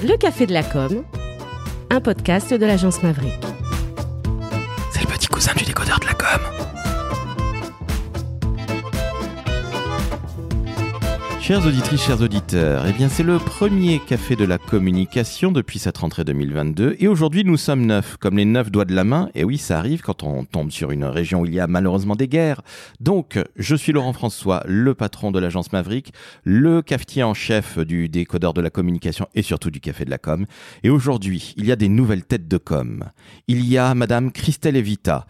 Le Café de la Com, un podcast de l'agence Maverick. Chères auditrices, chers auditeurs, eh bien c'est le premier café de la communication depuis cette rentrée 2022 et aujourd'hui nous sommes neuf, comme les neuf doigts de la main, et oui ça arrive quand on tombe sur une région où il y a malheureusement des guerres. Donc je suis Laurent François, le patron de l'agence Maverick, le cafetier en chef du décodeur de la communication et surtout du café de la com. Et aujourd'hui il y a des nouvelles têtes de com. Il y a Madame Christelle Evita.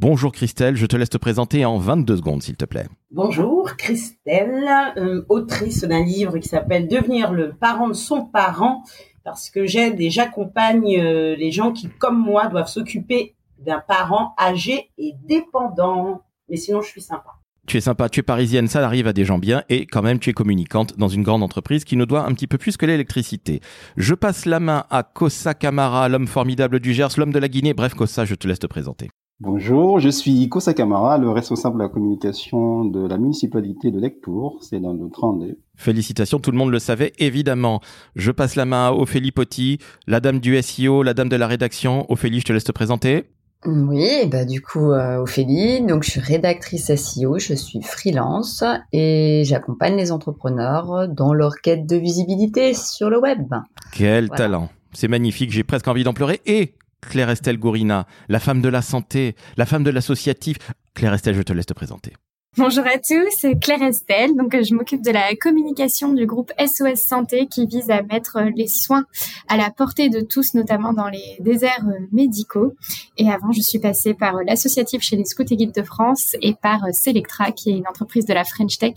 Bonjour Christelle, je te laisse te présenter en 22 secondes s'il te plaît. Bonjour, Christelle, euh, autrice d'un livre qui s'appelle Devenir le parent de son parent, parce que j'aide et j'accompagne euh, les gens qui, comme moi, doivent s'occuper d'un parent âgé et dépendant. Mais sinon, je suis sympa. Tu es sympa, tu es parisienne, ça arrive à des gens bien, et quand même tu es communicante dans une grande entreprise qui nous doit un petit peu plus que l'électricité. Je passe la main à Kossa Kamara, l'homme formidable du Gers, l'homme de la Guinée. Bref, Kossa, je te laisse te présenter. Bonjour, je suis Kosa Kamara, le responsable de la communication de la municipalité de Lectour, c'est dans le 32. Félicitations, tout le monde le savait évidemment. Je passe la main à Ophélie Potti, la dame du SEO, la dame de la rédaction. Ophélie, je te laisse te présenter. Oui, bah du coup, euh, Ophélie, donc je suis rédactrice SEO, je suis freelance et j'accompagne les entrepreneurs dans leur quête de visibilité sur le web. Quel talent C'est magnifique, j'ai presque envie d'en pleurer. Et Claire Estelle Gourina, la femme de la santé, la femme de l'associatif. Claire Estelle, je te laisse te présenter. Bonjour à tous, c'est Claire Estelle. Donc, je m'occupe de la communication du groupe SOS Santé qui vise à mettre les soins à la portée de tous, notamment dans les déserts médicaux. Et avant, je suis passée par l'associatif chez les Scouts et Guides de France et par Selectra, qui est une entreprise de la French Tech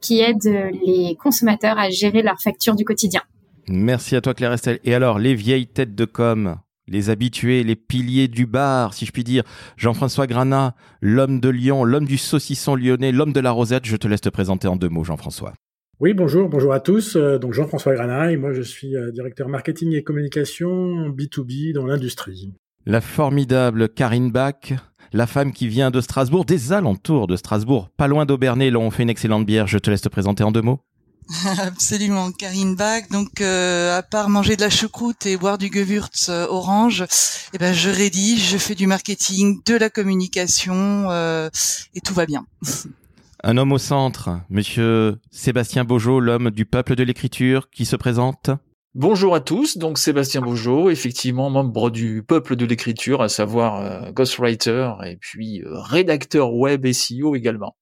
qui aide les consommateurs à gérer leurs factures du quotidien. Merci à toi, Claire Estelle. Et alors, les vieilles têtes de com, les habitués, les piliers du bar, si je puis dire. Jean-François Granat, l'homme de Lyon, l'homme du saucisson lyonnais, l'homme de la rosette. Je te laisse te présenter en deux mots, Jean-François. Oui, bonjour, bonjour à tous. Euh, donc Jean-Françoas Granat et moi je suis euh, directeur marketing et communication B2B dans l'industrie. La formidable Karine Bach, la femme qui vient de Strasbourg, des alentours de Strasbourg, pas loin d'Aubernay, là on fait une excellente bière. Je te laisse te présenter en deux mots. Absolument, Karine Bach. Donc, euh, à part manger de la choucroute et boire du Gewürz euh, orange, eh ben, je rédige, je fais du marketing, de la communication, euh, et tout va bien. Un homme au centre, Monsieur Sébastien Beaujeau, l'homme du peuple de l'écriture, qui se présente. Bonjour à tous, donc Sébastien Beaujeau, effectivement membre du peuple de l'écriture, à savoir ghostwriter et puis rédacteur web SEO également.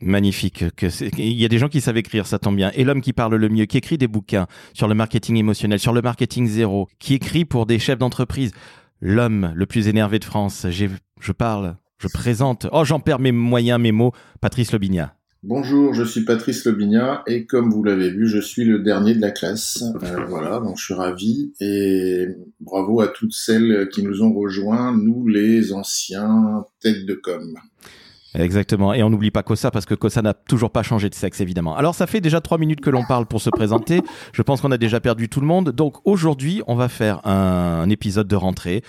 Magnifique. Que il y a des gens qui savent écrire, ça tombe bien. Et l'homme qui parle le mieux, qui écrit des bouquins sur le marketing émotionnel, sur le marketing zéro, qui écrit pour des chefs d'entreprise. L'homme le plus énervé de France. Je parle, je présente. Oh, j'en perds mes moyens, mes mots. Patrice Lobinia. Bonjour, je suis Patrice Lobinia et comme vous l'avez vu, je suis le dernier de la classe. Euh, voilà, donc je suis ravi et bravo à toutes celles qui nous ont rejoints, nous les anciens têtes de com. Exactement. Et on n'oublie pas Kossa parce que Kossa n'a toujours pas changé de sexe, évidemment. Alors, ça fait déjà trois minutes que l'on parle pour se présenter. Je pense qu'on a déjà perdu tout le monde. Donc, aujourd'hui, on va faire un, épisode de rentrée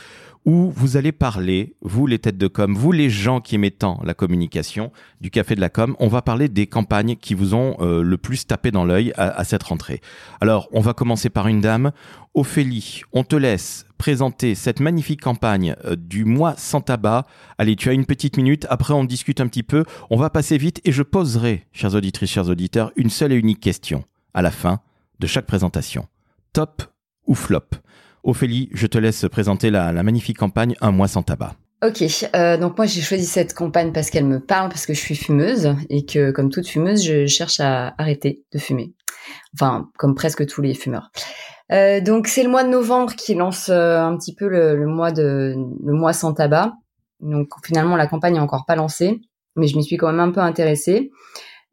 où vous allez parler, vous les têtes de com, vous les gens qui aiment tant la communication du café de la com, on va parler des campagnes qui vous ont euh, le plus tapé dans l'œil à, cette rentrée. Alors, on va commencer par une dame. Ophélie, on te laisse présenter cette magnifique campagne euh, du mois sans tabac. Allez, tu as une petite minute, après on discute un petit peu, on va passer vite et je poserai, chers auditrices, chers auditeurs, une seule et unique question à la fin de chaque présentation. Top ou flop? Ophélie, je te laisse présenter la, magnifique campagne Un mois sans tabac. Ok, euh, donc moi j'ai choisi cette campagne parce qu'elle me parle, parce que je suis fumeuse et que comme toute fumeuse, je cherche à arrêter de fumer. Enfin, comme presque tous les fumeurs. Euh, donc c'est le mois de novembre qui lance euh, un petit peu le, mois de le mois sans tabac. Donc finalement la campagne est encore pas lancée, mais je m'y suis quand même un peu intéressée.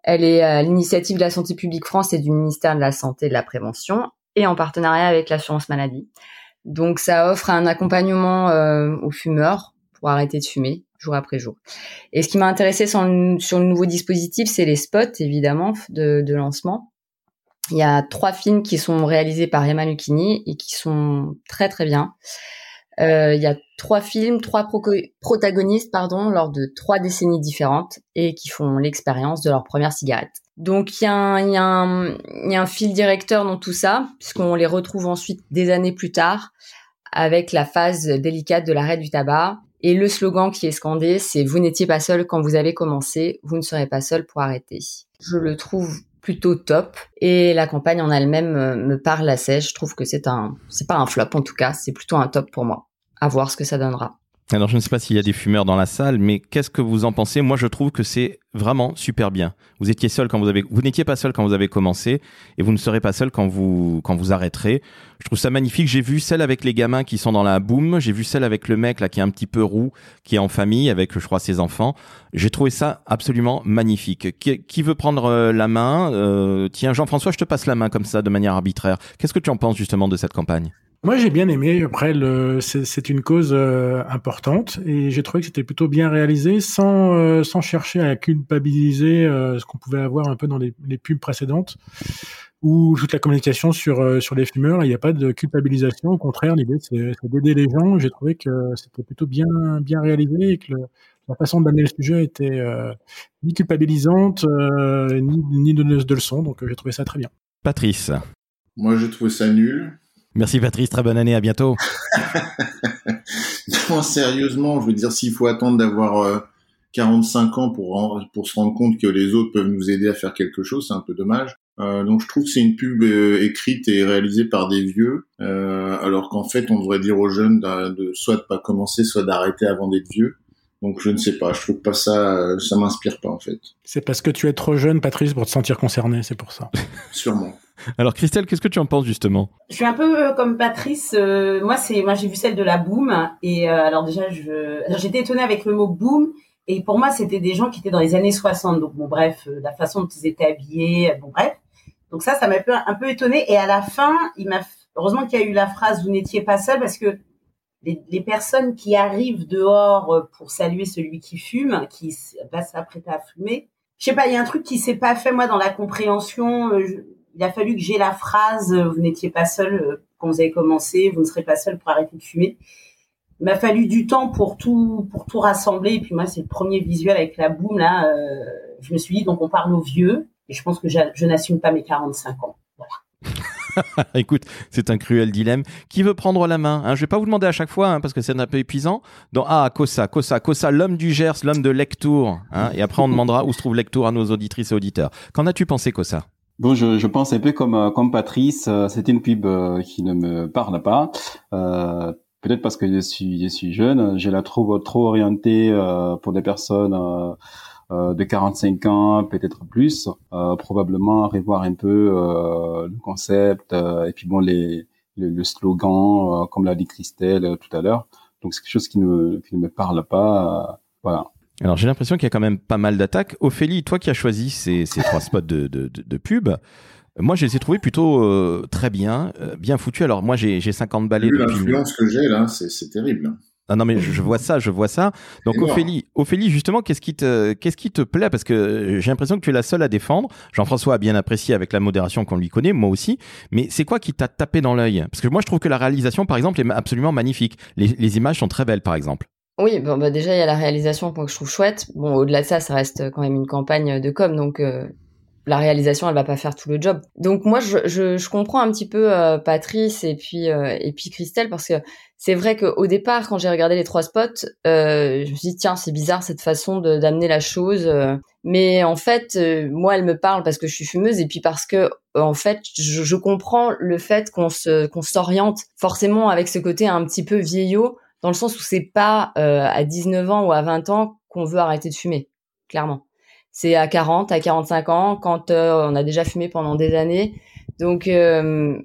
Elle est à l'initiative de la Santé publique France et du ministère de la Santé et de la Prévention et en partenariat avec l'assurance maladie. Donc ça offre un accompagnement aux fumeurs pour arrêter de fumer jour après jour. Et ce qui m'a intéressé sur le, nouveau dispositif, c'est les spots évidemment de, lancement. Il y a trois films qui sont réalisés par Emma Lucchini et qui sont très très bien. Euh, il y a trois films, trois protagonistes, pardon, lors de trois décennies différentes et qui font l'expérience de leur première cigarette. Donc il y, a un, y, y a un fil directeur dans tout ça, puisqu'on les retrouve ensuite des années plus tard avec la phase délicate de l'arrêt du tabac. Et le slogan qui est scandé, c'est Vous n'étiez pas seul quand vous avez commencé, vous ne serez pas seul pour arrêter. Je le trouve plutôt top et la campagne en elle-même me parle assez. Je trouve que c'est un, c'est pas un flop en tout cas, c'est plutôt un top pour moi. À voir ce que ça donnera. Alors je ne sais pas s'il y a des fumeurs dans la salle, mais qu'est-ce que vous en pensez? Moi, je trouve que c'est vraiment super bien. Vous étiez seul quand vous avez, vous n'étiez pas seul quand vous avez commencé, et vous ne serez pas seul quand vous quand vous arrêterez. Je trouve ça magnifique. J'ai vu celle avec les gamins qui sont dans la boum. J'ai vu celle avec le mec là qui est un petit peu roux, qui est en famille avec, je crois, ses enfants. J'ai trouvé ça absolument magnifique. Qui, veut prendre euh, la main? Euh, Tiens, Jean-François, je te passe la main comme ça de manière arbitraire. Qu'est-ce que tu en penses justement de cette campagne? Moi, j'ai bien aimé. Après, c'est une cause euh, importante et j'ai trouvé que c'était plutôt bien réalisé, sans euh, sans chercher à culpabiliser euh, ce qu'on pouvait avoir un peu dans les, les, pubs précédentes ou toute la communication sur sur les fumeurs. Il n'y a pas de culpabilisation. Au contraire, l'idée c'est d'aider les gens. J'ai trouvé que c'était plutôt bien bien réalisé et que la façon d'amener le sujet était ni culpabilisante ni, ni de, de leçons. Donc, j'ai trouvé ça très bien. Patrice. Moi, j'ai trouvé ça nul. Merci Patrice, très bonne année, à bientôt. non, sérieusement, je veux dire, s'il faut attendre d'avoir 45 euh, ans pour, se rendre compte que les autres peuvent nous aider à faire quelque chose, c'est un peu dommage. Euh, donc je trouve que c'est une pub euh, écrite et réalisée par des vieux, alors qu'en fait on devrait dire aux jeunes de, soit de pas commencer, soit d'arrêter avant d'être vieux. Donc je ne sais pas, je trouve pas ça, ça m'inspire pas en fait. C'est parce que tu es trop jeune, Patrice, pour te sentir concerné, c'est pour ça. Sûrement. Alors Christelle, qu'est-ce que tu en penses justement? Je suis un peu euh, comme Patrice. Euh, moi, c'est moi j'ai vu celle de la boom et euh, alors déjà je j'étais étonnée avec le mot boom et pour moi c'était des gens qui étaient dans les années 60. Donc bon bref, la façon dont ils étaient habillés, bon bref. Donc ça, ça m'a un peu étonnée et à la fin, il m'a heureusement qu'il y a eu la phrase vous n'étiez pas seul parce que les, les, personnes qui arrivent dehors pour saluer celui qui fume, qui va s'apprêter à fumer, je sais pas, il y a un truc qui s'est pas fait moi dans la compréhension il a fallu que j'ai la phrase euh, vous n'étiez pas seul euh, quand vous avez commencé, vous ne serez pas seul pour arrêter de fumer. Il m'a fallu du temps pour tout pour tout rassembler et puis moi c'est le premier visuel avec la boum là. Euh, je me suis dit donc on parle aux vieux et je pense que je n'assume pas mes 45 ans. Écoute, c'est un cruel dilemme. Qui veut prendre la main hein? Je vais pas vous demander à chaque fois, hein, parce que c'est un peu épuisant. Donc, ah, Kosa, Kosa, Kosa, l'homme du Gers, l'homme de Lectour. Hein, et après, on demandera où se trouve Lectour à nos auditrices et auditeurs. Qu'en as-tu pensé, Kosa Bon, je, pense un peu comme euh, Patrice. Euh, c'était une pub euh, qui ne me parle pas. Peut-être parce que je suis jeune. Je la trouve trop orientée pour des personnes de 45 ans, peut-être plus. probablement revoir un peu le concept et puis bon les le, le slogan, comme l'a dit Christelle tout à l'heure. Donc c'est quelque chose qui ne qui ne me parle pas. voilà. Alors j'ai l'impression qu'il y a quand même pas mal d'attaques. Ophélie, toi qui as choisi ces, ces trois spots de, de, de, pub, moi je les ai trouvés plutôt euh, très bien, euh, bien foutus. Alors moi j'ai 50 balais. L'influence que j'ai là, c'est terrible. Ah non mais je, vois ça, je vois ça. Donc Ophélie, Ophélie justement, qu'est-ce qui te qu'est-ce qui te plaît? Parce que j'ai l'impression que tu es la seule à défendre. Jean-François a bien apprécié avec la modération qu'on lui connaît, moi aussi. Mais c'est quoi qui t'a tapé dans l'œil? Parce que moi je trouve que la réalisation par exemple est absolument magnifique. Les, les images sont très belles par exemple. Oui, bon, bah déjà il y a la réalisation que je trouve chouette. Bon, au-delà de ça, ça reste quand même une campagne de com, donc euh, la réalisation, elle va pas faire tout le job. Donc moi, je, je, je comprends un petit peu euh, Patrice et puis euh, et puis Christelle parce que c'est vrai qu'au départ, quand j'ai regardé les trois spots, je me suis dit tiens, c'est bizarre cette façon d'amener la chose. mais en fait, moi, elle me parle parce que je suis fumeuse et puis parce que en fait, je, je comprends le fait qu'on se qu'on s'oriente forcément avec ce côté un petit peu vieillot dans le sens où c'est pas euh, à 19 ans ou à 20 ans qu'on veut arrêter de fumer, clairement. C'est à 40, à 45 ans, quand euh, on a déjà fumé pendant des années. Donc, euh,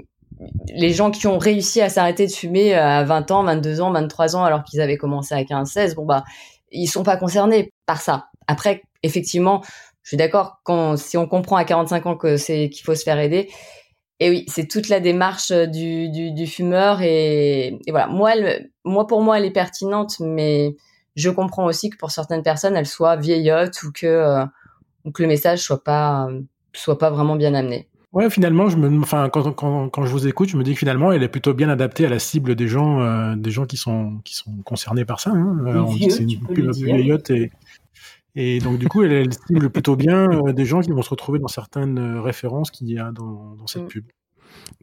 les gens qui ont réussi à s'arrêter de fumer à 20 ans, 22 ans, 23 ans, alors qu'ils avaient commencé à 15, 16, bon bah, ils sont pas concernés par ça. Après, effectivement, je suis d'accord, quand si on comprend à 45 ans que c'est qu'il faut se faire aider, et oui, c'est toute la démarche euh, du, du, du fumeur et, et voilà. Moi, elle, moi, pour moi, elle est pertinente, mais je comprends aussi que pour certaines personnes, elle soit vieillotte ou que, euh, ou que le message soit pas, soit pas vraiment bien amené. Ouais, finalement, je me, enfin, quand, quand, quand je vous écoute, je me dis que finalement, elle est plutôt bien adaptée à la cible des gens, euh, des gens qui sont qui sont concernés par ça. Hein. Les on dit vieux, que c'est une pub vieillotte et et donc du coup, elle, elle cible plutôt bien euh, des gens qui vont se retrouver dans certaines euh, références qu'il y a dans, dans cette Mm. pub.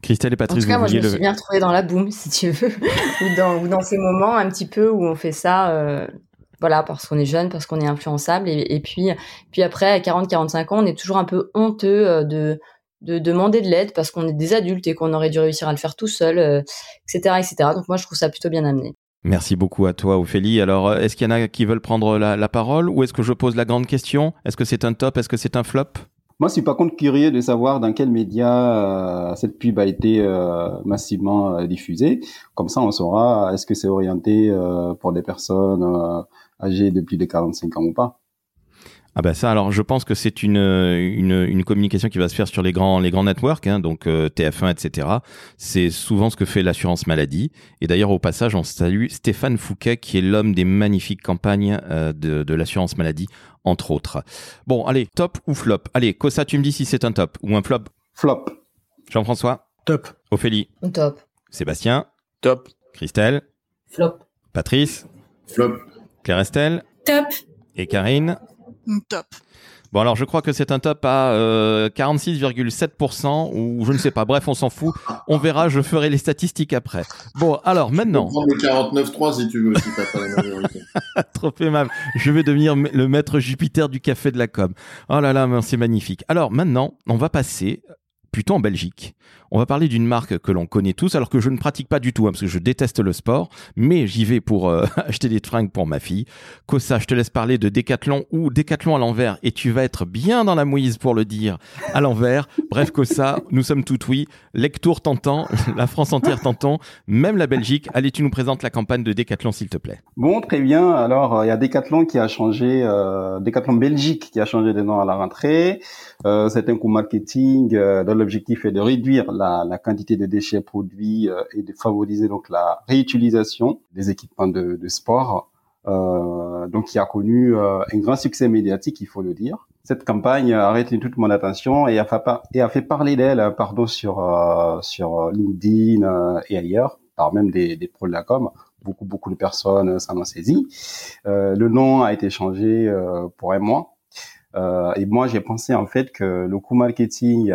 Christelle et En Patrice, tout cas, vous moi, je me suis le... bien retrouvée dans la boum, si tu veux, ou dans, ou dans ces moments un petit peu où on fait ça, euh, voilà, parce qu'on est jeune, parce qu'on est influençable, et, et puis, puis après, à 40-45 ans, on est toujours un peu honteux euh, de, de demander de l'aide parce qu'on est des adultes et qu'on aurait dû réussir à le faire tout seul, euh, etc., etc. Donc moi, je trouve ça plutôt bien amené. Merci beaucoup à toi, Ophélie. Alors, est-ce qu'il y en a qui veulent prendre la, la parole ou est-ce que je pose la grande question? Est-ce que c'est un top? Est-ce que c'est un flop? Moi, je suis par contre curieux de savoir dans quels médias euh, cette pub a été euh, massivement euh, diffusée. Comme ça, on saura est-ce que c'est orienté euh, pour des personnes euh, âgées de plus de 45 ans ou pas. Ah bah ça, alors je pense que c'est une, une, une communication qui va se faire sur les grands, les grands networks, hein, donc euh, TF1, etc. C'est souvent ce que fait l'assurance maladie. Et d'ailleurs, au passage, on salue Stéphane Fouquet, qui est l'homme des magnifiques campagnes euh, de, de l'assurance maladie, entre autres. Bon, allez, top ou flop? Allez, Kossa, tu me dis si c'est un top ou un flop. Flop. Jean-François? Top. Ophélie? Top. Sébastien? Top. Christelle? Flop. Patrice? Flop. Claire Estelle? Top. et Karine? Top. Bon alors je crois que c'est un top à euh, 46,7% ou je ne sais pas. Bref, on s'en fout. On verra, je ferai les statistiques après. Bon alors maintenant, prend le 49.3 si tu veux, si t'as pas la majorité. trop aimable. Je vais devenir le maître Jupiter du café de la com. Oh là là, c'est magnifique. Alors maintenant, on va passer plutôt en Belgique. On va parler d'une marque que l'on connaît tous, alors que je ne pratique pas du tout, hein, parce que je déteste le sport, mais j'y vais pour euh, acheter des fringues pour ma fille. Kossa, je te laisse parler de Décathlon ou Décathlon à l'envers, et tu vas être bien dans la mouise pour le dire à l'envers. Bref, Kossa, nous sommes tout oui. Lectour t'entend, la France entière t'entend, même la Belgique. Allez, tu nous présentes la campagne de Décathlon, s'il te plaît. Bon, très bien. Alors, euh, il y a Decathlon qui a changé, euh, Decathlon Belgique qui a changé de nom à la rentrée. Euh, c'est un coup marketing l'objectif est de réduire la, quantité de déchets produits euh, et de favoriser donc la réutilisation des équipements de, sport. Euh, donc, qui a connu euh, un grand succès médiatique, il faut le dire. Cette campagne a retenu toute mon attention et a fait, parler d'elle, pardon, sur euh, LinkedIn et ailleurs, par même des, des pros de la com beaucoup beaucoup de personnes s'en ont saisi. Le nom a été changé pour un mois. Et moi, j'ai pensé en fait que le coût marketing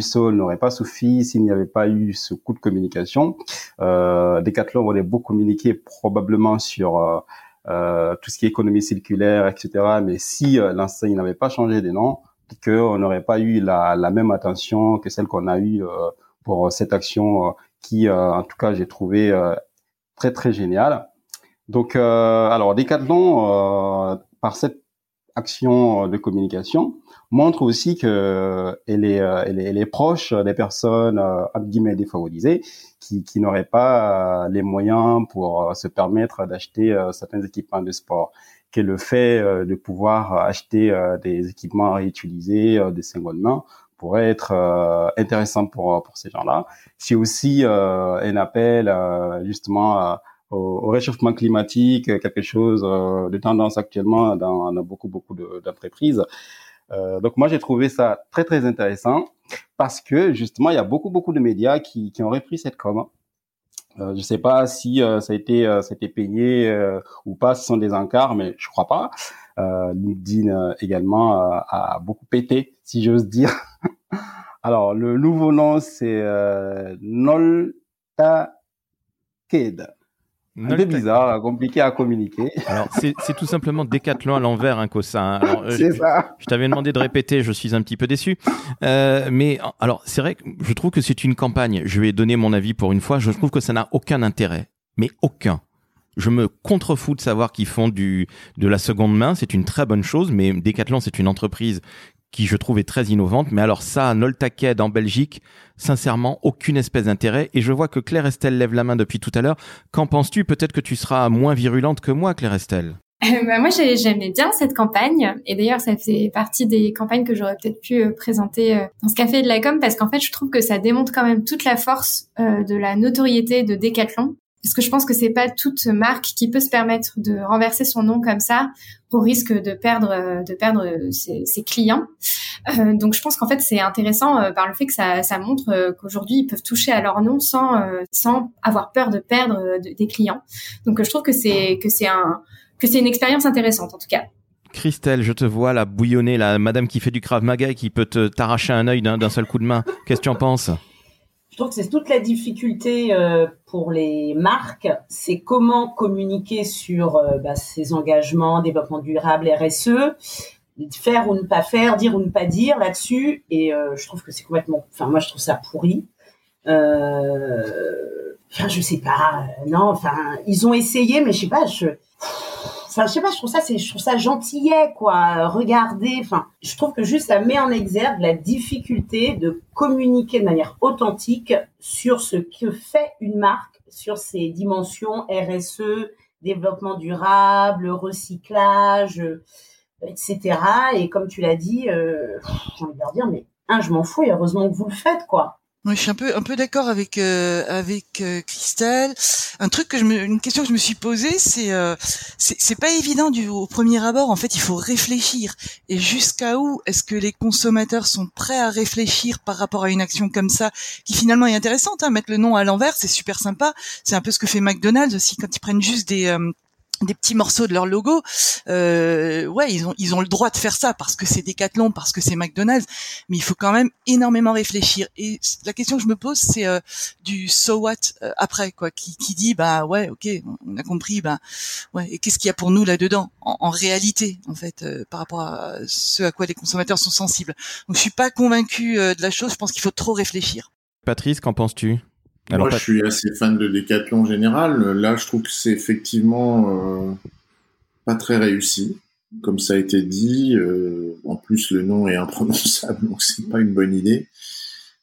seul n'aurait pas suffi s'il n'y avait pas eu ce coup de communication. Euh, Decathlon aurait beaucoup communiqué probablement sur euh, euh, tout ce qui est économie circulaire, etc. Mais si euh, l'enseigne n'avait pas changé de nom, qu'on n'aurait pas eu la, la même attention que celle qu'on a eue euh, pour cette action euh, qui, en tout cas, j'ai trouvé très très génial. Donc, alors Decathlon, par cette action de communication, montre aussi que elle est, euh, elle est, elle est proche des personnes euh, entre guillemets défavorisées qui, qui n'auraient pas euh, les moyens pour euh, se permettre d'acheter euh, certains équipements de sport. Que le fait euh, de pouvoir acheter euh, des équipements réutilisés euh, de seconde main pourrait être euh, intéressant pour pour ces gens-là. C'est aussi euh, un appel euh, justement au, au réchauffement climatique, quelque chose euh, de tendance actuellement dans, dans beaucoup beaucoup de- d'entreprises. Euh, donc moi j'ai trouvé ça très très intéressant parce que justement il y a beaucoup beaucoup de médias qui, qui ont repris cette com. Euh, je sais pas si euh, ça a été euh, ça a été payé euh, ou pas, ce sont des encarts, mais je crois pas. Euh, LinkedIn euh, également euh, a beaucoup pété, si j'ose dire. Alors le nouveau nom c'est euh, Noltaked. Un peu bizarre, compliqué à communiquer. Alors, c'est tout simplement Décathlon à l'envers, hein, Kossa. hein. Alors, euh, C'est je- ça. Je t'avais demandé de répéter, je suis un petit peu déçu. Euh, mais alors, c'est vrai que je trouve que c'est une campagne. Je vais donner mon avis pour une fois. Je trouve que ça n'a aucun intérêt, mais aucun. Je me contrefous de savoir qu'ils font du de la seconde main. C'est une très bonne chose, mais Decathlon, c'est une entreprise qui je trouve est très innovante. Mais alors ça, Noltaked en Belgique, sincèrement, aucune espèce d'intérêt. Et je vois que Claire Estelle lève la main depuis tout à l'heure. Qu'en penses-tu? Peut-être que tu seras moins virulente que moi, Claire Estelle. Euh, bah, moi, j'ai- j'aimais bien cette campagne. Et d'ailleurs, ça fait partie des campagnes que j'aurais peut-être pu euh, présenter euh, dans ce café de la com parce qu'en fait, je trouve que ça démontre quand même toute la force de la notoriété de Decathlon. Parce que je pense que c'est pas toute marque qui peut se permettre de renverser son nom comme ça, au risque de perdre de perdre ses, ses clients. Euh, donc je pense qu'en fait c'est intéressant euh, par le fait que ça, ça montre euh, qu'aujourd'hui ils peuvent toucher à leur nom sans sans avoir peur de perdre des clients. Donc je trouve que c'est que c'est un que c'est une expérience intéressante en tout cas. Christelle, je te vois la bouillonner, la madame qui fait du Krav Maga et qui peut te t'arracher un œil d'un seul coup de main. Qu'est-ce que tu en penses? Je trouve que c'est toute la difficulté euh, pour les marques, c'est comment communiquer sur euh, bah, ces engagements, développement durable, RSE, faire ou ne pas faire, dire ou ne pas dire là-dessus. Et euh, je trouve que c'est complètement, enfin moi je trouve ça pourri. Enfin je sais pas, non, enfin ils ont essayé, mais je sais pas, je enfin je sais pas je trouve ça gentillet quoi. Regardez je trouve que juste ça met en exergue la difficulté de communiquer de manière authentique sur ce que fait une marque sur ses dimensions RSE développement durable recyclage etc et comme tu l'as dit euh, j'ai envie de dire mais un je m'en fous heureusement que vous le faites quoi moi, je suis un peu un peu d'accord avec euh, avec euh, Christelle. Un truc que je me, une question que je me suis posée, c'est euh, c'est pas évident du au premier abord. En fait, il faut réfléchir. Et jusqu'à où est-ce que les consommateurs sont prêts à réfléchir par rapport à une action comme ça, qui finalement est intéressante. Hein, mettre le nom à l'envers, c'est super sympa. C'est un peu ce que fait McDonald's aussi quand ils prennent juste des euh, des petits morceaux de leur logo. Euh, ouais, ils ont ils ont le droit de faire ça parce que c'est Decathlon, parce que c'est McDonald's, mais il faut quand même énormément réfléchir. Et la question que je me pose, c'est euh, du so what euh, après quoi, qui, qui dit bah ouais, ok, on a compris, bah ouais, et qu'est-ce qu'il y a pour nous là dedans en, en, réalité en fait par rapport à ce à quoi les consommateurs sont sensibles. Donc je suis pas convaincu de la chose. Je pense qu'il faut trop réfléchir. Patrice, qu'en penses-tu? Moi, je suis assez fan de Decathlon en général. Là, je trouve que c'est effectivement euh, pas très réussi, comme ça a été dit. Euh, en plus, le nom est imprononçable, donc c'est pas une bonne idée.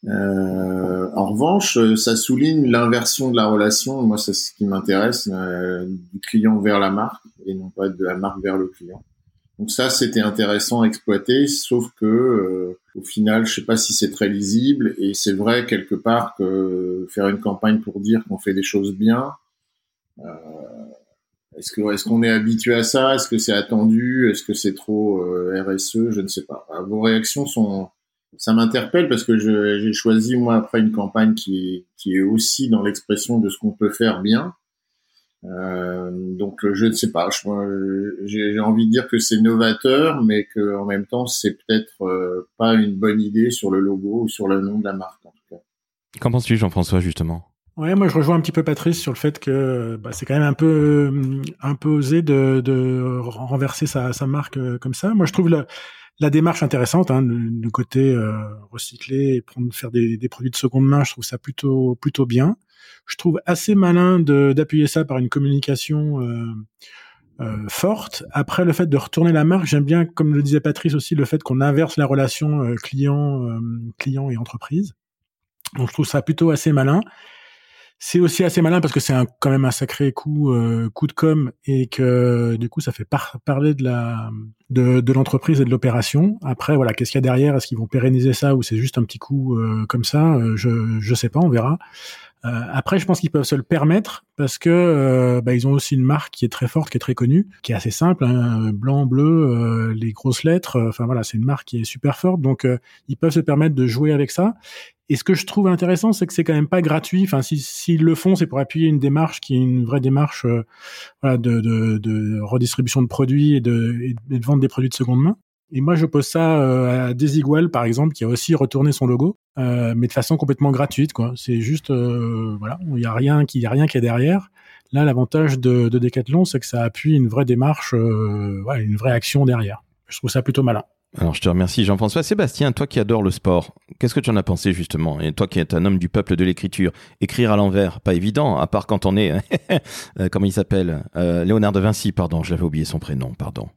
Euh, en revanche, ça souligne l'inversion de la relation. Moi, c'est ce qui m'intéresse, euh, du client vers la marque et non pas de la marque vers le client. Donc ça, c'était intéressant à exploiter, sauf que euh, au final, je sais pas si c'est très lisible. Et c'est vrai quelque part que faire une campagne pour dire qu'on fait des choses bien, euh, est-ce que est-ce qu'on est habitué à ça? Est-ce que c'est attendu? Est-ce que c'est trop euh, RSE Je ne sais pas. Vos réactions sont ça m'interpelle parce que j'ai choisi moi après une campagne qui, qui est aussi dans l'expression de ce qu'on peut faire bien euh, donc je ne sais pas. J'ai envie de dire que c'est novateur, mais que en même temps c'est peut-être euh, pas une bonne idée sur le logo ou sur le nom de la marque en tout cas. Qu'en penses-tu, Jean-François, justement? Ouais, moi je rejoins un petit peu Patrice sur le fait que bah, c'est quand même un peu euh, un peu osé de, de renverser sa, sa marque comme ça. Moi je trouve la, la démarche intéressante, hein, le, côté euh, recycler et prendre faire des, des, produits de seconde main, je trouve ça plutôt plutôt bien je trouve assez malin d'appuyer ça par une communication euh, euh, forte. Après, le fait de retourner la marque, j'aime bien, comme le disait Patrice aussi, le fait qu'on inverse la relation euh, client, client et entreprise. Donc, je trouve ça plutôt assez malin. C'est aussi assez malin parce que c'est quand même un sacré coup de com et que du coup ça fait parler de l'entreprise et de l'opération. Après voilà, qu'est-ce qu'il y a derrière? Est-ce qu'ils vont pérenniser ça ou c'est juste un petit coup comme ça? Je je sais pas, on verra. Euh, après, je pense qu'ils peuvent se le permettre parce que euh, bah, ils ont aussi une marque qui est très forte, qui est très connue, qui est assez simple, hein, blanc, bleu, euh, les grosses lettres. Enfin voilà, c'est une marque qui est super forte, donc ils peuvent se permettre de jouer avec ça. Et ce que je trouve intéressant, c'est que c'est quand même pas gratuit. Enfin, s'ils si, le font, c'est pour appuyer une démarche qui est une vraie démarche voilà, de, de, de, redistribution de produits et de, et de vente des produits de seconde main. Et moi, je pose ça euh, à Desigual, par exemple, qui a aussi retourné son logo, euh, mais de façon complètement gratuite. quoi. C'est juste, euh, voilà, il n'y a rien qui, y a rien qui est derrière. Là, l'avantage de, de Decathlon, c'est que ça appuie une vraie démarche, euh, ouais, une vraie action derrière. Je trouve ça plutôt malin. Alors je te remercie Jean-François. Sébastien, toi qui adores le sport, qu'est-ce que tu en as pensé justement? Et toi qui es un homme du peuple de l'écriture, écrire à l'envers, pas évident, à part quand on est, comment il s'appelle? Léonard de Vinci, pardon, j'avais oublié son prénom, pardon.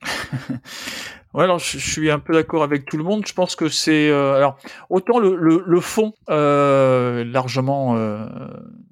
Ouais, alors je, suis un peu d'accord avec tout le monde. Je pense que c'est euh, alors autant le, le, le fond euh, largement euh,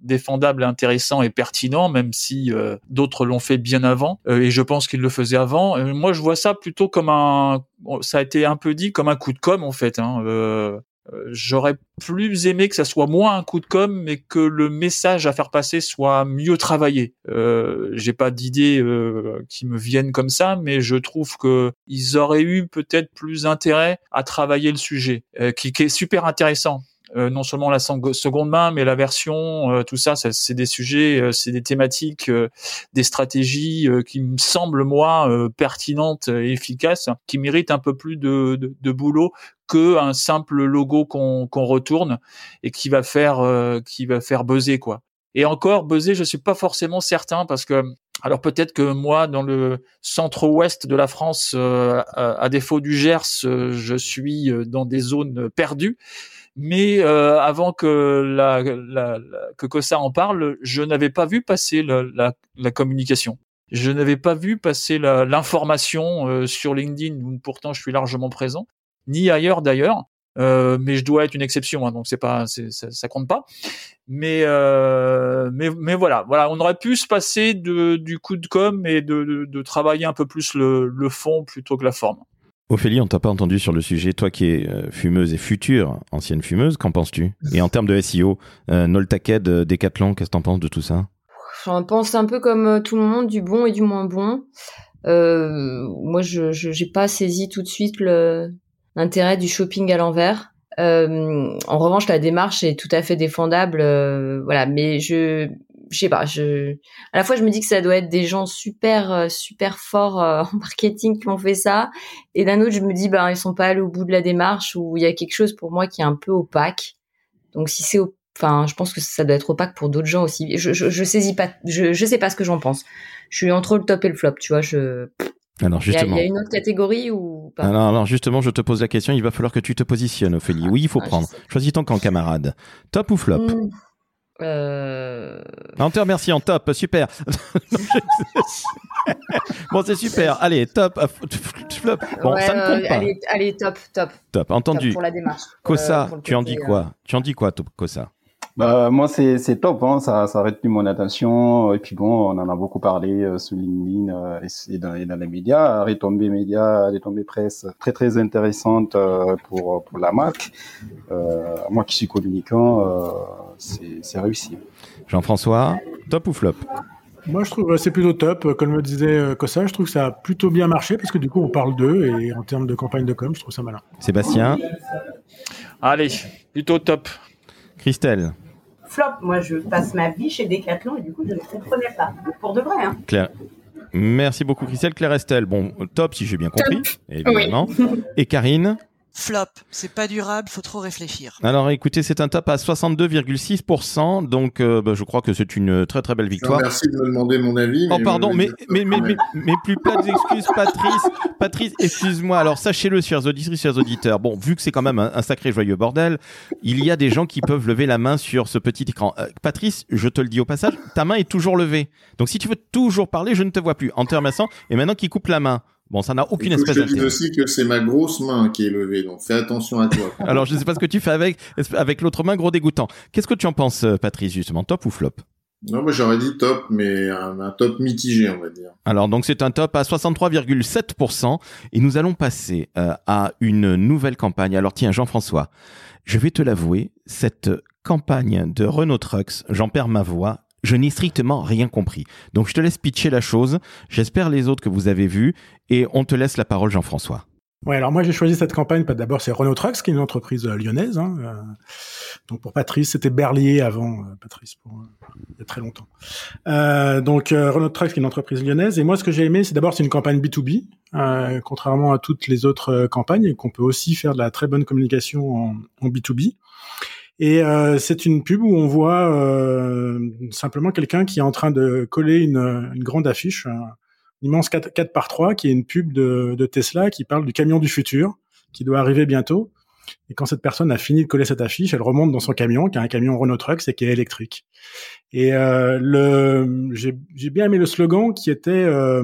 défendable, intéressant et pertinent, même si euh, d'autres l'ont fait bien avant. et je pense qu'ils le faisaient avant. moi, je vois ça plutôt comme un, ça a été un peu dit comme un coup de com en fait. Hein, Euh, j'aurais plus aimé que ça soit moins un coup de com, mais que le message à faire passer soit mieux travaillé. Euh, J'ai pas d'idées euh, qui me viennent comme ça, mais je trouve que ils auraient eu peut-être plus intérêt à travailler le sujet, euh, qui, est super intéressant. Euh, non seulement la seconde main, mais la version, euh, tout ça, ça c'est des sujets, euh, c'est des thématiques, des stratégies qui me semblent moi pertinentes et efficaces, qui méritent un peu plus de, de, de boulot que un simple logo qu'on qu'on retourne et qui va faire qui va faire buzzer quoi. Et encore buzzer, je suis pas forcément certain parce que alors peut-être que moi, dans le centre-ouest de la France, à, défaut du Gers, je suis dans des zones perdues mais euh, avant que la, la, que Cossa en parle, je n'avais pas vu passer la, la, communication. Je n'avais pas vu passer l'information euh, sur LinkedIn, où pourtant je suis largement présent, ni ailleurs d'ailleurs. Euh, mais je dois être une exception, hein, donc c'est pas, ça, ça compte pas. Mais, euh, mais, mais voilà, voilà, on aurait pu se passer de, du coup de com et de, de, de travailler un peu plus le, le fond plutôt que la forme. Ophélie, on t'a pas entendu sur le sujet. Toi qui es euh, fumeuse et future ancienne fumeuse, qu'en penses-tu? Et en termes de SEO, euh, Noltaked, euh, Decathlon, qu'est-ce que t'en penses de tout ça? J'en pense un peu comme euh, tout le monde, du bon et du moins bon. Moi, je j'ai pas saisi tout de suite l'intérêt du shopping à l'envers. En revanche, la démarche est tout à fait défendable, voilà. Mais je je sais pas, je à la fois je me dis que ça doit être des gens super euh, super forts euh, en marketing qui ont fait ça et d'un autre je me dis ben ils sont pas allés au bout de la démarche ou il y a quelque chose pour moi qui est un peu opaque. Donc si c'est enfin je pense que ça doit être opaque pour d'autres gens aussi. Je, je, je saisis pas je je sais pas ce que j'en pense. Je suis entre le top et le flop, tu vois, je alors justement, il y, a une autre catégorie ou pas? Alors, alors, justement, je te pose la question. Il va falloir que tu te positionnes, Ophélie. Oui, il faut ah, prendre. Choisis ton camp, camarade. Top ou flop? Hmm. Euh... On te remercie en top, super. bon, c'est super. Allez, top, euh, flop. Bon, ça ne compte pas. Allez, allez, top, top. Top, entendu. pour la démarche. Kosa, euh, tu en dis quoi? euh. Tu en dis quoi, Kosa bah, moi, c'est, c'est top, hein, ça, ça a retenu mon attention. Et puis bon, on en a beaucoup parlé euh, sur LinkedIn euh, et, dans, et, dans, les médias. Retombées médias, retombées presse très très intéressantes euh, pour, pour la marque. Euh, moi qui suis communicant, c'est, réussi. Jean-François, top ou flop? Moi, je trouve c'est plutôt top. Comme me disait Cossa, je trouve que ça a plutôt bien marché parce que du coup, on parle d'eux et en termes de campagne de com, je trouve ça malin. Sébastien? Allez, plutôt top. Christelle? Flop. Moi, je passe ma vie chez Decathlon et du coup, je ne comprenais pas. Pour de vrai. Hein. Claire. Merci beaucoup, Christelle. Claire Estelle, bon, top si j'ai bien compris, évidemment. Et Karine? Flop, c'est pas durable, faut trop réfléchir. Alors écoutez, c'est un top à 62,6%, donc euh, bah, je crois que c'est une très très belle victoire. Merci de me demander mon avis. Oh pardon, mais mais, mais, mais, mais, plus plein d'excuses, Patrice. Patrice, excuse-moi. Alors sachez-le, chers auditrices, chers auditeurs. Bon, vu que c'est quand même un, sacré joyeux bordel, il y a des gens qui peuvent lever la main sur ce petit écran. Euh, Patrice, je te le dis au passage, ta main est toujours levée. Donc si tu veux toujours parler, je ne te vois plus. En te remerciant, et maintenant qu'il coupe la main? Bon, ça n'a aucune espèce d'intérêt. Je dis aussi que c'est ma grosse main qui est levée, donc fais attention à toi. Alors, je ne sais pas ce que tu fais avec, avec l'autre main, gros dégoûtant. Qu'est-ce que tu en penses, euh, Patrice, justement, top ou flop? Non, moi j'aurais dit top, mais un, top mitigé, on va dire. Alors donc c'est un top à 63,7% et nous allons passer euh, à une nouvelle campagne. Alors tiens Jean-François, je vais te l'avouer, cette campagne de Renault Trucks, j'en perds ma voix, je n'ai strictement rien compris. Donc je te laisse pitcher la chose. J'espère les autres que vous avez vus et on te laisse la parole Jean-François. Ouais, alors moi j'ai choisi cette campagne. D'abord c'est Renault Trucks, qui est une entreprise euh, lyonnaise. Hein, euh, donc pour Patrice, c'était Berlier avant euh, Patrice, pour il y a très longtemps. donc Renault Trucks, qui est une entreprise lyonnaise. Et moi ce que j'ai aimé, c'est d'abord c'est une campagne B2B, contrairement à toutes les autres campagnes, qu'on peut aussi faire de la très bonne communication en, en B2B. Et c'est une pub où on voit simplement quelqu'un qui est en train de coller une, grande affiche, immense 4, 4 par 3 qui est une pub de, Tesla qui parle du camion du futur qui doit arriver bientôt. Et quand cette personne a fini de coller cette affiche, elle remonte dans son camion, qui est un camion Renault Trucks et qui est électrique. Et euh, le, j'ai bien aimé le slogan qui était euh,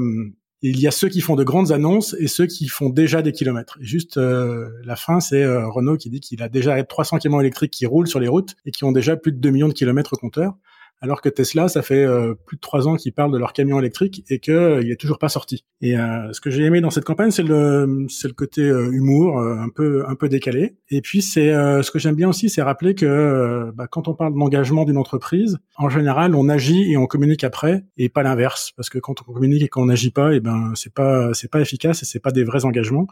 il y a ceux qui font de grandes annonces et ceux qui font déjà des kilomètres. Et juste euh, la fin, c'est euh, Renault qui dit qu'il a déjà 300 camions électriques qui roulent sur les routes et qui ont déjà plus de 2 millions de kilomètres au compteur. Alors que Tesla, ça fait euh, plus de trois ans qu'ils parlent de leur camion électrique et que euh, est toujours pas sorti. Et euh, ce que j'ai aimé dans cette campagne, c'est le c'est le côté humour, un peu un peu décalé. Et puis c'est ce que j'aime bien aussi, c'est rappeler que bah, quand on parle d'engagement d'une entreprise, en général, on agit et on communique après, et pas l'inverse, parce que quand on communique et qu'on n'agit pas, et eh ben c'est pas c'est pas efficace et c'est pas des vrais engagements.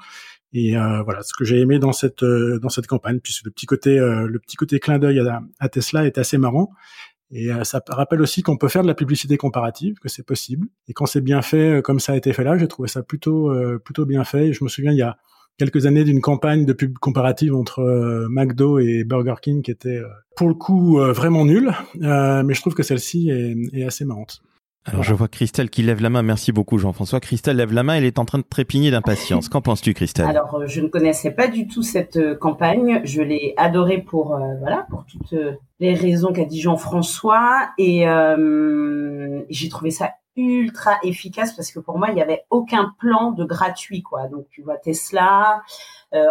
Et euh, voilà, ce que j'ai aimé dans cette dans cette campagne, puisque le petit côté le petit côté clin d'œil à, Tesla est assez marrant. Et euh, ça rappelle aussi qu'on peut faire de la publicité comparative, que c'est possible. Et quand c'est bien fait, euh, comme ça a été fait là, j'ai trouvé ça plutôt euh, plutôt bien fait. Et je me souviens il y a quelques années d'une campagne de pub comparative entre McDo et Burger King qui était pour le coup vraiment nulle, mais je trouve que celle-ci est, est assez marrante. Alors je vois Christelle qui lève la main. Merci beaucoup Jean-François. Christelle lève la main. Elle est en train de trépigner d'impatience. Qu'en penses-tu Christelle? Alors euh, je ne connaissais pas du tout cette euh, campagne. Je l'ai adorée pour euh, voilà pour toutes les raisons qu'a dit Jean-François et j'ai trouvé ça ultra efficace parce que pour moi il n'y avait aucun plan de gratuit quoi. Donc tu vois Tesla.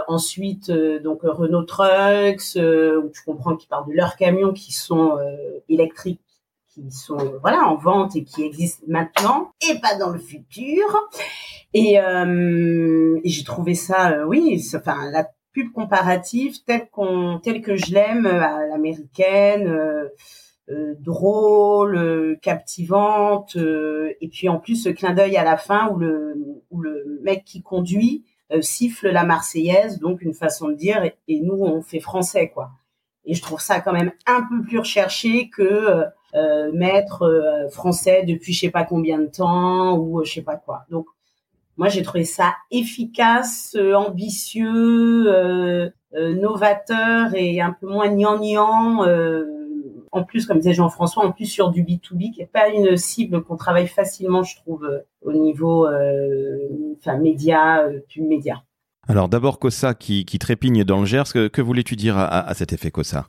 ensuite, donc Renault Trucks, où tu comprends qu'ils parlent de leurs camions qui sont électriques qui sont voilà en vente et qui existent maintenant et pas dans le futur. Et, euh, j'ai trouvé ça, euh, oui, enfin la pub comparative telle qu'on, que je l'aime à l'américaine, euh, euh drôle, captivante, et puis en plus ce clin d'œil à la fin où le où le mec qui conduit siffle la Marseillaise, donc une façon de dire, et, et, nous on fait français quoi. Et je trouve ça quand même un peu plus recherché que euh, maître euh, français depuis je sais pas combien de temps ou euh, je sais pas quoi. Donc moi j'ai trouvé ça efficace, ambitieux, novateur et un peu moins gnangnan. en plus, comme disait Jean-François, en plus sur du B2B, qui est pas une cible qu'on travaille facilement, je trouve, au niveau, enfin média, pub média. Alors d'abord Kossa qui, trépigne dans le Gers, que, que voulais-tu dire à, à, cet effet Kossa?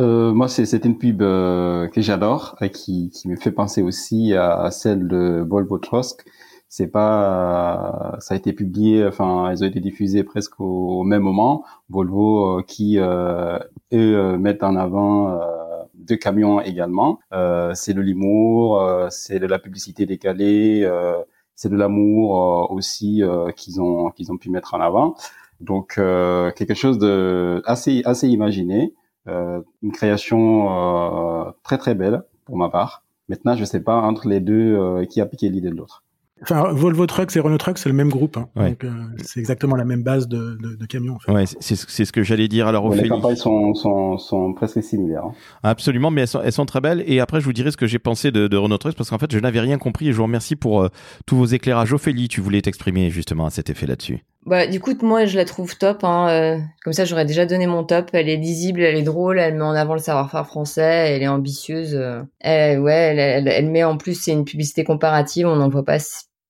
Euh, moi, c'est une pub euh, que j'adore et qui, qui me fait penser aussi à, celle de Volvo Trusk. C'est pas, ça a été publié, enfin, elles ont été diffusées presque au, même moment. Volvo euh, qui eux mettent en avant deux camions également. c'est de l'humour, c'est de la publicité décalée, c'est de l'amour aussi qu'ils ont qu'ils ont pu mettre en avant. Donc quelque chose de assez assez imaginé. Euh, une création euh, très très belle pour ma part. Maintenant, je sais pas entre les deux euh, qui a piqué l'idée de l'autre. Enfin, Volvo Trucks et Renault Trucks, c'est le même groupe. Hein. Donc, c'est exactement la même base de, de, de camions. En fait. Ouais, c'est ce que j'allais dire. Alors, Les campagnes sont, sont, sont presque similaires. Hein. Absolument, mais elles sont, elles sont, très belles. Et après, je vous dirai ce que j'ai pensé de, de, Renault Trucks, parce qu'en fait, je n'avais rien compris. Et je vous remercie pour tous vos éclairages. Ophélie, tu voulais t'exprimer justement à cet effet là-dessus. Bah, du coup, moi, je la trouve top. Hein. Euh, comme ça, j'aurais déjà donné mon top. Elle est lisible, elle est drôle, elle met en avant le savoir-faire français, elle est ambitieuse. Euh. Elle, ouais, elle, elle, met en plus, c'est une publicité comparative. On n'en voit pas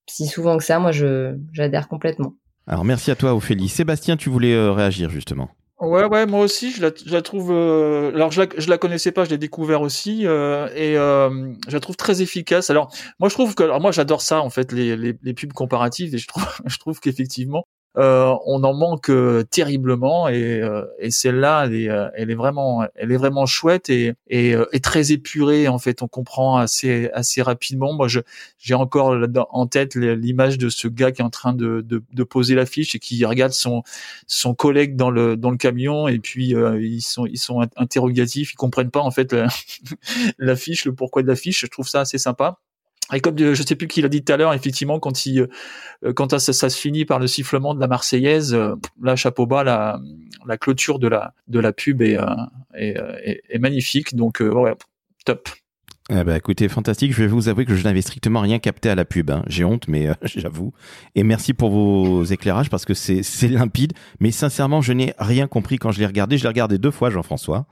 si souvent que ça. Moi, je j'adhère complètement. Alors, merci à toi, Ophélie. Sébastien, tu voulais euh, réagir justement. Ouais, ouais, moi aussi, je la, je la trouve. alors, je la, je la connaissais pas, je l'ai découvert aussi, euh, et je la trouve très efficace. Alors, moi, je trouve que, alors moi, j'adore ça en fait, les, les, les pubs comparatives, et je trouve, je trouve qu'effectivement, euh, on en manque euh, terriblement et, euh, et celle-là elle est, elle est vraiment elle est vraiment chouette et, et, très épurée en fait. On comprend assez assez rapidement. Moi j'ai encore en tête l'image de ce gars qui est en train de, de, de poser l'affiche et qui regarde son son collègue dans le dans le camion et puis ils sont ils sont interrogatifs. Ils comprennent pas en fait l'affiche le pourquoi de l'affiche. Je trouve ça assez sympa et comme je sais plus qui l'a dit tout à l'heure, effectivement, quand euh, ça, se finit par le sifflement de la Marseillaise, euh, là, chapeau bas, la, clôture de la, pub euh, est, magnifique. Donc, ouais, top. Eh ben, écoutez, fantastique. Je vais vous avouer que je n'avais strictement rien capté à la pub. Hein. J'ai honte, mais j'avoue. Et merci pour vos éclairages parce que c'est limpide. Mais sincèrement, je n'ai rien compris quand je l'ai regardé. Je l'ai regardé deux fois, Jean-François.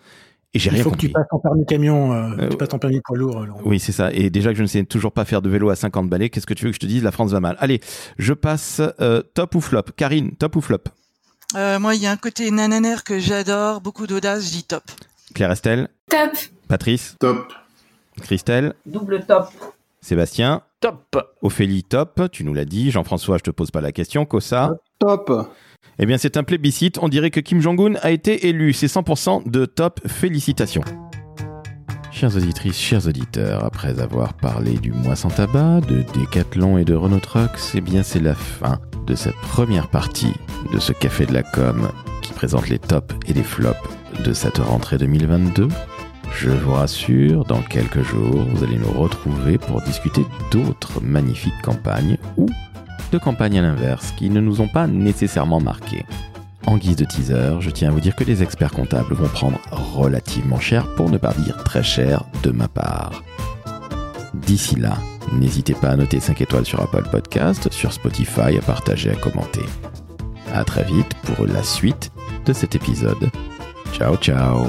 Et j'ai rien compris. Il faut que tu passes en permis camion, euh, euh, tu passes en permis poids lourd. Oui, c'est ça. Et déjà que je ne sais toujours pas faire de vélo à 50 balais, qu'est-ce que tu veux que je te dise? La France va mal. Allez, je passe euh, top ou flop? Karine, top ou flop? Euh, Moi, il y a un côté nananer que j'adore, beaucoup d'audace, je dis top. Claire Estelle? Top. Patrice? Top. Christelle? Double top. Sébastien? Top. Ophélie, top. Tu nous l'as dit. Jean-François, je te pose pas la question. Kossa? Top. Eh bien, c'est un plébiscite. On dirait que Kim Jong-un a été élu. C'est 100% de top. Félicitations. Chères auditrices, chers auditeurs, après avoir parlé du mois sans tabac, de Decathlon et de Renault Trucks, eh bien c'est la fin de cette première partie de ce Café de la Com qui présente les tops et les flops de cette rentrée 2022. Je vous rassure, dans quelques jours, vous allez nous retrouver pour discuter d'autres magnifiques campagnes ou de campagnes à l'inverse qui ne nous ont pas nécessairement marqués. En guise de teaser, je tiens à vous dire que les experts comptables vont prendre relativement cher pour ne pas dire très cher de ma part. D'ici là, n'hésitez pas à noter 5 étoiles sur Apple Podcast, sur Spotify, à partager, à commenter. À très vite pour la suite de cet épisode. Ciao ciao